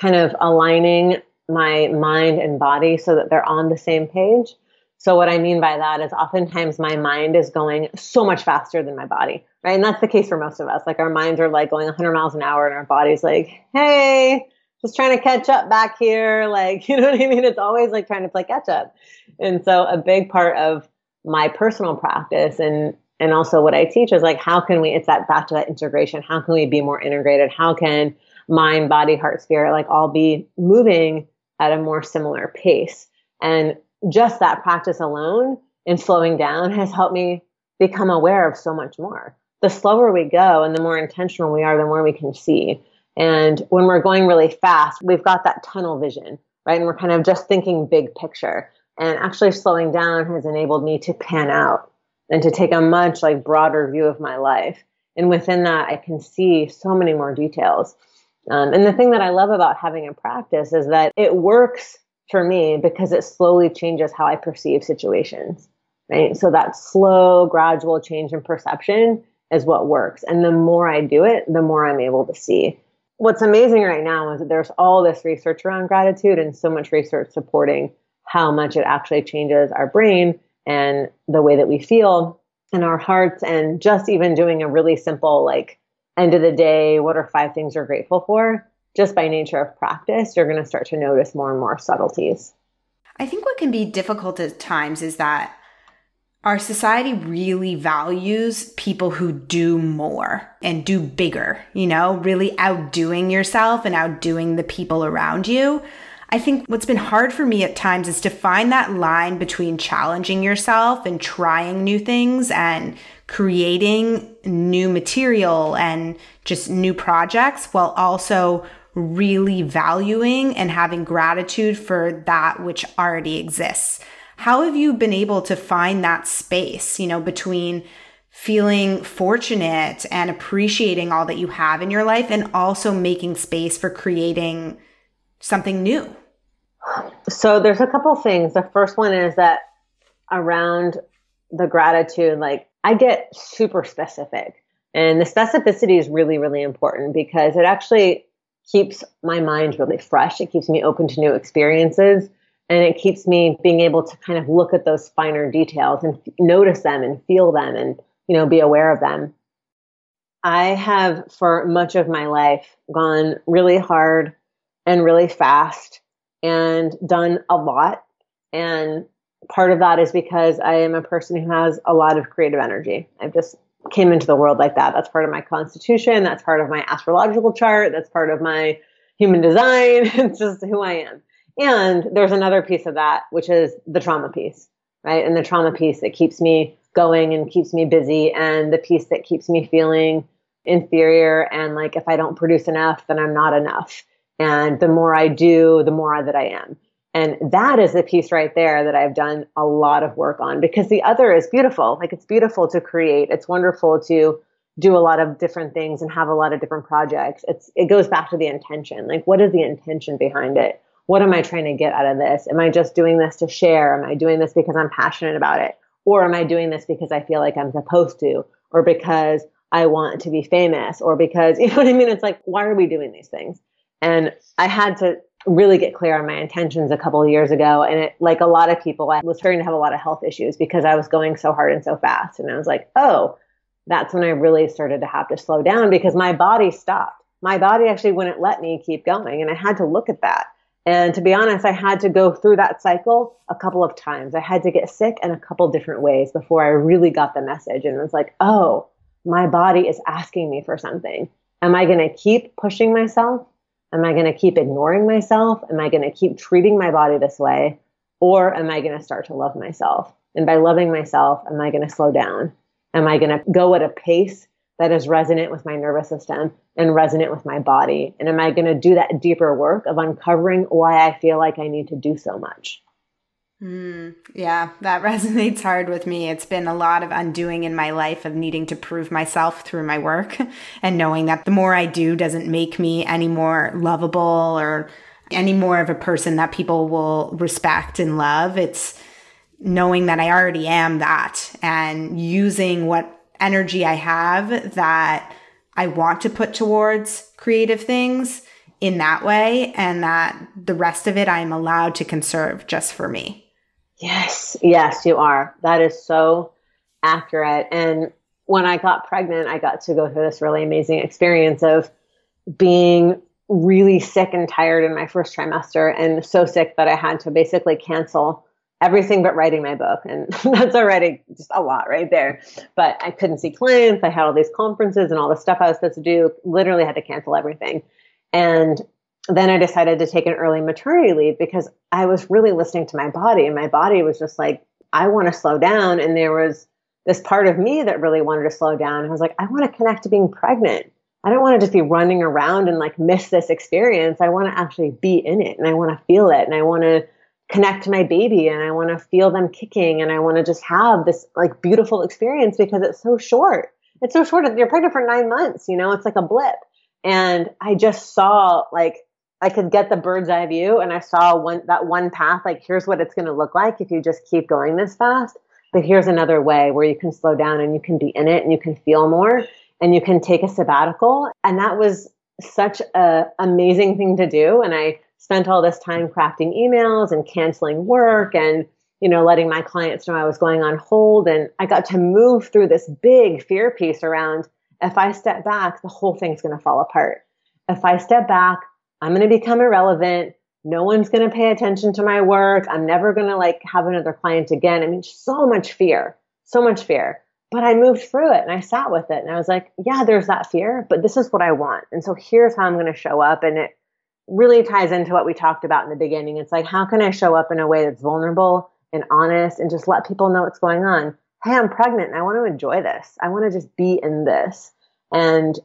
kind of aligning my mind and body so that they're on the same page. So what I mean by that is oftentimes my mind is going so much faster than my body, right? And that's the case for most of us. Like our minds are like going 100 miles an hour and our body's like, "Hey, just trying to catch up back here." Like, you know what I mean? It's always like trying to play catch up. And so a big part of my personal practice and and also what I teach is like how can we it's that back to that integration. How can we be more integrated? How can mind, body, heart, spirit like all be moving at a more similar pace? And just that practice alone in slowing down has helped me become aware of so much more. The slower we go and the more intentional we are, the more we can see. And when we're going really fast, we've got that tunnel vision, right? And we're kind of just thinking big picture. And actually slowing down has enabled me to pan out and to take a much like broader view of my life. And within that, I can see so many more details. Um, and the thing that I love about having a practice is that it works for me because it slowly changes how I perceive situations. Right. So that slow, gradual change in perception is what works. And the more I do it, the more I'm able to see. What's amazing right now is that there's all this research around gratitude and so much research supporting how much it actually changes our brain and the way that we feel in our hearts. And just even doing a really simple, like, end of the day, what are five things you're grateful for? Just by nature of practice, you're going to start to notice more and more subtleties. I think what can be difficult at times is that our society really values people who do more and do bigger, you know, really outdoing yourself and outdoing the people around you. I think what's been hard for me at times is to find that line between challenging yourself and trying new things and creating new material and just new projects while also really valuing and having gratitude for that which already exists. How have you been able to find that space, you know, between feeling fortunate and appreciating all that you have in your life and also making space for creating something new? So there's a couple things. The first one is that around the gratitude, like I get super specific. And the specificity is really, really important because it actually keeps my mind really fresh. It keeps me open to new experiences. And it keeps me being able to kind of look at those finer details and notice them and feel them and, you know, be aware of them. I have, for much of my life, gone really hard and really fast and done a lot. And part of that is because I am a person who has a lot of creative energy. I've just came into the world like that. That's part of my constitution. That's part of my astrological chart. That's part of my human design. it's just who I am. And there's another piece of that, which is the trauma piece, right? And the trauma piece that keeps me going and keeps me busy, and the piece that keeps me feeling inferior. And like, if I don't produce enough, then I'm not enough. And the more I do, the more that I am. And that is the piece right there that I've done a lot of work on because the other is beautiful. Like it's beautiful to create. It's wonderful to do a lot of different things and have a lot of different projects. It's it goes back to the intention. Like what is the intention behind it? What am I trying to get out of this? Am I just doing this to share? Am I doing this because I'm passionate about it? Or am I doing this because I feel like I'm supposed to? Or because I want to be famous? Or because, you know what I mean? It's like, why are we doing these things? And I had to really get clear on my intentions a couple of years ago. And it, like a lot of people, I was starting to have a lot of health issues because I was going so hard and so fast. And I was like, oh, that's when I really started to have to slow down because my body stopped. My body actually wouldn't let me keep going. And I had to look at that. And to be honest, I had to go through that cycle a couple of times. I had to get sick in a couple different ways before I really got the message. And it was like, oh, my body is asking me for something. Am I going to keep pushing myself? Am I going to keep ignoring myself? Am I going to keep treating my body this way? Or am I going to start to love myself? And by loving myself, am I going to slow down? Am I going to go at a pace that is resonant with my nervous system and resonant with my body? And am I going to do that deeper work of uncovering why I feel like I need to do so much? Mm, yeah, that resonates hard with me. It's been a lot of undoing in my life of needing to prove myself through my work and knowing that the more I do doesn't make me any more lovable or any more of a person that people will respect and love. It's knowing that I already am that and using what energy I have that I want to put towards creative things in that way and that the rest of it I am allowed to conserve just for me. Yes, yes, you are. That is so accurate. And when I got pregnant, I got to go through this really amazing experience of being really sick and tired in my first trimester and so sick that I had to basically cancel everything but writing my book. And that's already just a lot right there. But I couldn't see clients. I had all these conferences and all the stuff I was supposed to do, literally had to cancel everything. And then I decided to take an early maternity leave because I was really listening to my body and my body was just like, I want to slow down. And there was this part of me that really wanted to slow down. I was like, I want to connect to being pregnant. I don't want to just be running around and like miss this experience. I want to actually be in it and I want to feel it and I want to connect to my baby and I want to feel them kicking and I want to just have this like beautiful experience because it's so short. It's so short. You're pregnant for nine months, you know, it's like a blip. And I just saw like I could get the bird's eye view and I saw one that one path, like here's what it's gonna look like if you just keep going this fast. But here's another way where you can slow down and you can be in it and you can feel more and you can take a sabbatical. And that was such a amazing thing to do. And I spent all this time crafting emails and canceling work and you know letting my clients know I was going on hold and I got to move through this big fear piece around if I step back the whole thing's going to fall apart. If I step back, I'm going to become irrelevant. No one's going to pay attention to my work. I'm never going to like have another client again. I mean, so much fear, so much fear. But I moved through it and I sat with it and I was like, yeah, there's that fear, but this is what I want. And so here's how I'm going to show up. And it really ties into what we talked about in the beginning. It's like, how can I show up in a way that's vulnerable and honest and just let people know what's going on? Hey, I'm pregnant and I want to enjoy this. I want to just be in this. And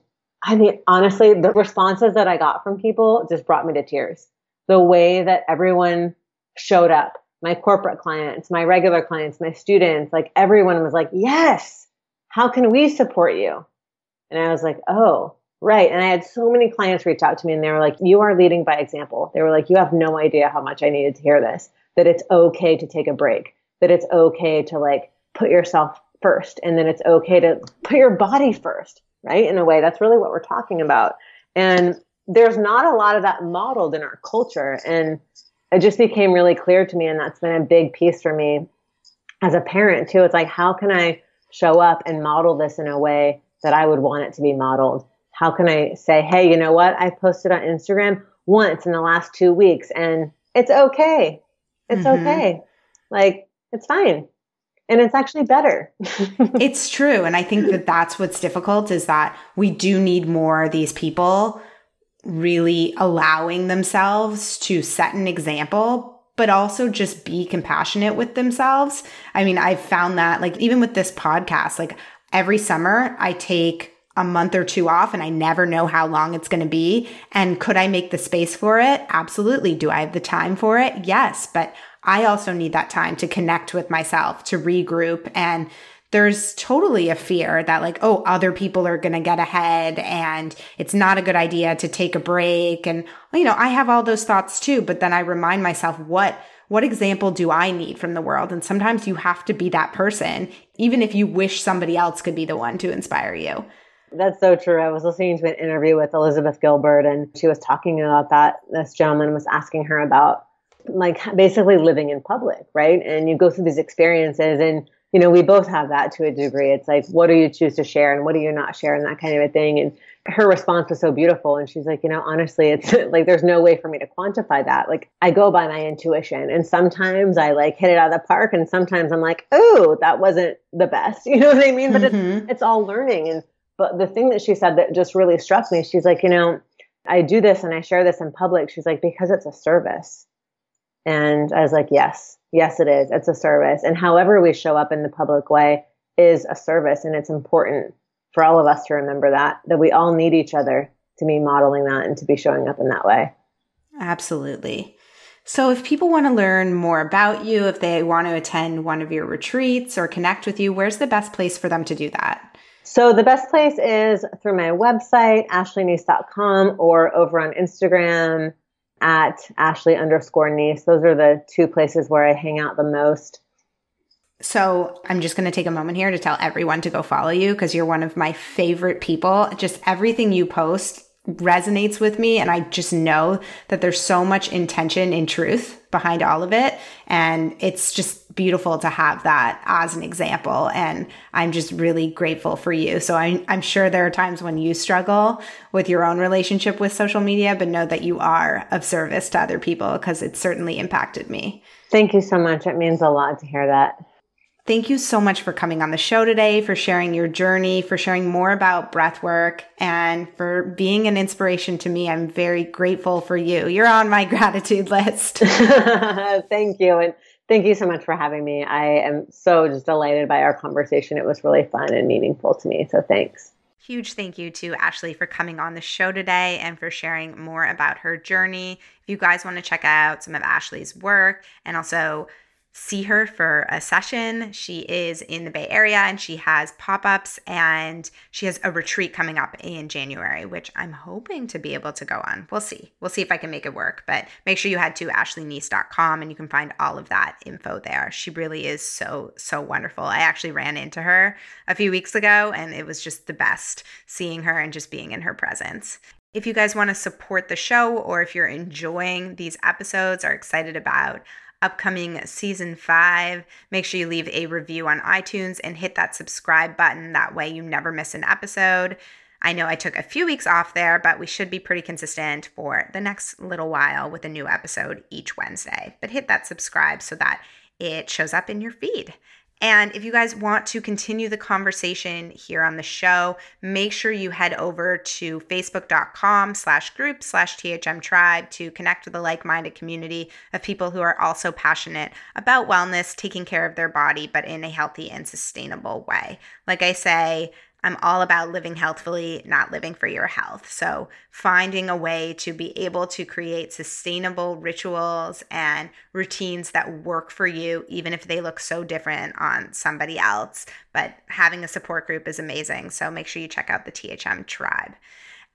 I mean, honestly, the responses that I got from people just brought me to tears. The way that everyone showed up, my corporate clients, my regular clients, my students, like everyone was like, yes, how can we support you? And I was like, oh, Right. And I had so many clients reach out to me and they were like, you are leading by example. They were like, you have no idea how much I needed to hear this, that it's okay to take a break, that it's okay to like put yourself first. And then it's okay to put your body first, right? In a way, that's really what we're talking about. And there's not a lot of that modeled in our culture. And it just became really clear to me. And that's been a big piece for me as a parent too. It's like, how can I show up and model this in a way that I would want it to be modeled? how can I say, hey, you know what? I posted on Instagram once in the last two weeks and it's okay. It's mm-hmm. okay. Like, it's fine. And it's actually better. it's true. And I think that that's what's difficult is that we do need more of these people really allowing themselves to set an example, but also just be compassionate with themselves. I mean, I've found that like even with this podcast, like every summer I take a month or two off and I never know how long it's going to be. And could I make the space for it? Absolutely. Do I have the time for it? Yes. But I also need that time to connect with myself, to regroup. And there's totally a fear that like, oh, other people are going to get ahead and it's not a good idea to take a break. And, you know, I have all those thoughts too. But then I remind myself what, what example do I need from the world? And sometimes you have to be that person, even if you wish somebody else could be the one to inspire you. That's so true. I was listening to an interview with Elizabeth Gilbert, and she was talking about that. This gentleman was asking her about, like, basically living in public, right? And you go through these experiences, and you know, we both have that to a degree. It's like, what do you choose to share, and what do you not share, and that kind of a thing. And her response was so beautiful. And she's like, you know, honestly, it's like there's no way for me to quantify that. Like I go by my intuition. And sometimes I like hit it out of the park. And sometimes I'm like, oh, that wasn't the best. You know what I mean? But mm-hmm. it's it's all learning. And but the thing that she said that just really struck me, she's like, you know, I do this and I share this in public. She's like, because it's a service. And I was like, yes, yes, it is. It's a service. And however we show up in the public way is a service. And it's important for all of us to remember that, that we all need each other to be modeling that and to be showing up in that way. Absolutely. So, if people want to learn more about you, if they want to attend one of your retreats or connect with you, where's the best place for them to do that? So, the best place is through my website, ashleyneese.com, or over on Instagram at ashley underscore neese. Those are the two places where I hang out the most. So I'm just going to take a moment here to tell everyone to go follow you because you're one of my favorite people. Just everything you post resonates with me. And I just know that there's so much intention and truth behind all of it. And it's just beautiful to have that as an example. And I'm just really grateful for you. So I'm, I'm sure there are times when you struggle with your own relationship with social media, but know that you are of service to other people because it certainly impacted me. Thank you so much. It means a lot to hear that. Thank you so much for coming on the show today, for sharing your journey, for sharing more about breath work, and for being an inspiration to me. I'm very grateful for you. You're on my gratitude list. thank you. And thank you so much for having me. I am so just delighted by our conversation. It was really fun and meaningful to me. So thanks. Huge thank you to Ashley for coming on the show today and for sharing more about her journey. If you guys want to check out some of Ashley's work and also see her for a session. She is in the Bay Area and she has pop ups and she has a retreat coming up in January, which I'm hoping to be able to go on. We'll see. We'll see if I can make it work, but make sure you head to ashleyneese.com and you can find all of that info there. She really is so, so wonderful. I actually ran into her a few weeks ago and it was just the best seeing her and just being in her presence. If you guys want to support the show or if you're enjoying these episodes, are excited about upcoming season five. Make sure you leave a review on iTunes and hit that subscribe button. That way, you never miss an episode. I know I took a few weeks off there, but we should be pretty consistent for the next little while with a new episode each Wednesday. But hit that subscribe so that it shows up in your feed. And if you guys want to continue the conversation here on the show, make sure you head over to facebook.com slash group slash THM tribe to connect with a like-minded community of people who are also passionate about wellness, taking care of their body, but in a healthy and sustainable way. Like I say, I'm all about living healthfully, not living for your health. So, finding a way to be able to create sustainable rituals and routines that work for you, even if they look so different on somebody else. But having a support group is amazing. So, make sure you check out the THM tribe.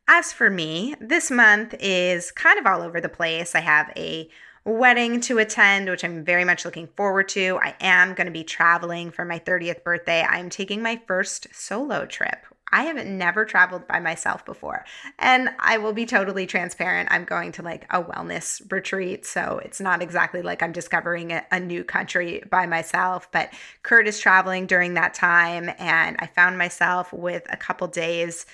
As for me, this month is kind of all over the place. I have a wedding to attend, which I'm very much looking forward to. I am going to be traveling for my 30th birthday. I'm taking my first solo trip. I have never traveled by myself before. And I will be totally transparent. I'm going to like a wellness retreat. So it's not exactly like I'm discovering a, a, new country by myself. But Kurt is traveling during that time. And I found myself with a couple days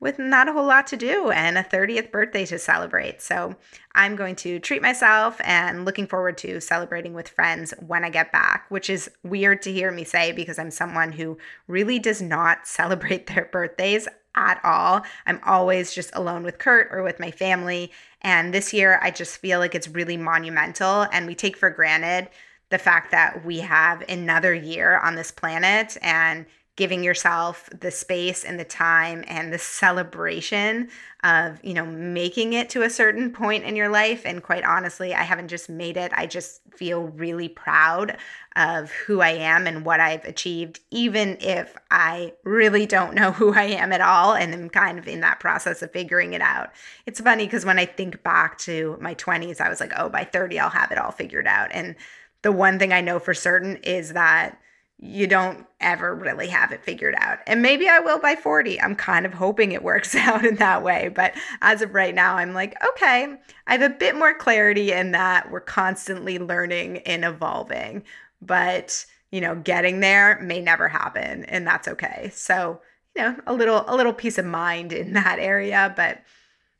with not a whole lot to do and a 30th birthday to celebrate. So I'm going to treat myself and looking forward to celebrating with friends when I get back, which is weird to hear me say because I'm someone who really does not celebrate their birthdays at all. I'm always just alone with Kurt or with my family. And this year, I just feel like it's really monumental and we take for granted the fact that we have another year on this planet and giving yourself the space and the time and the celebration of you know making it to a certain point in your life. And quite honestly i haven't just made it. I just feel really proud of who i am and what i've achieved even if i really don't know who i am at all. And i'm kind of in that process of figuring it out. It's funny because when i think back to my 20s i was like oh by 30 i'll have it all figured out. And the one thing i know for certain is that you don't ever really have it figured out. And maybe I will by 40. I'm kind of hoping it works out in that way. But as of right now, I'm like, okay, I have a bit more clarity in that we're constantly learning and evolving. But, you know, getting there may never happen, and that's okay. So, you know, a little a little peace of mind in that area, but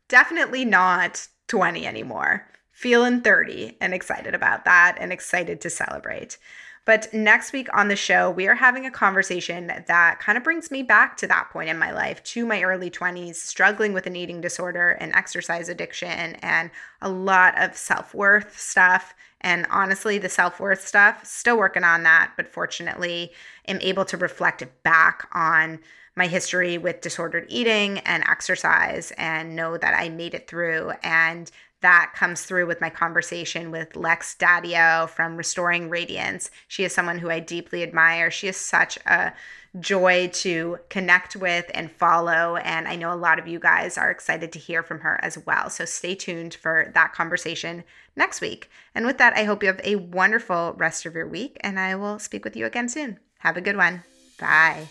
definitely not 20 anymore. Feeling 30 and excited about that and excited to celebrate. But next week on the show, we are having a conversation that kind of brings me back to that point in my life, to my early 20s, struggling with an eating disorder and exercise addiction, and a lot of self worth stuff. And honestly, the self worth stuff, still working on that, but fortunately, am able to reflect back on my history with disordered eating and exercise and know that I made it through. And that comes through with my conversation with Lex Daddio from Restoring Radiance. She is someone who I deeply admire. She is such a joy to connect with and follow. And I know a lot of you guys are excited to hear from her as well. So stay tuned for that conversation next week. And with that, I hope you have a wonderful rest of your week, and I will speak with you again soon. Have a good one. Bye.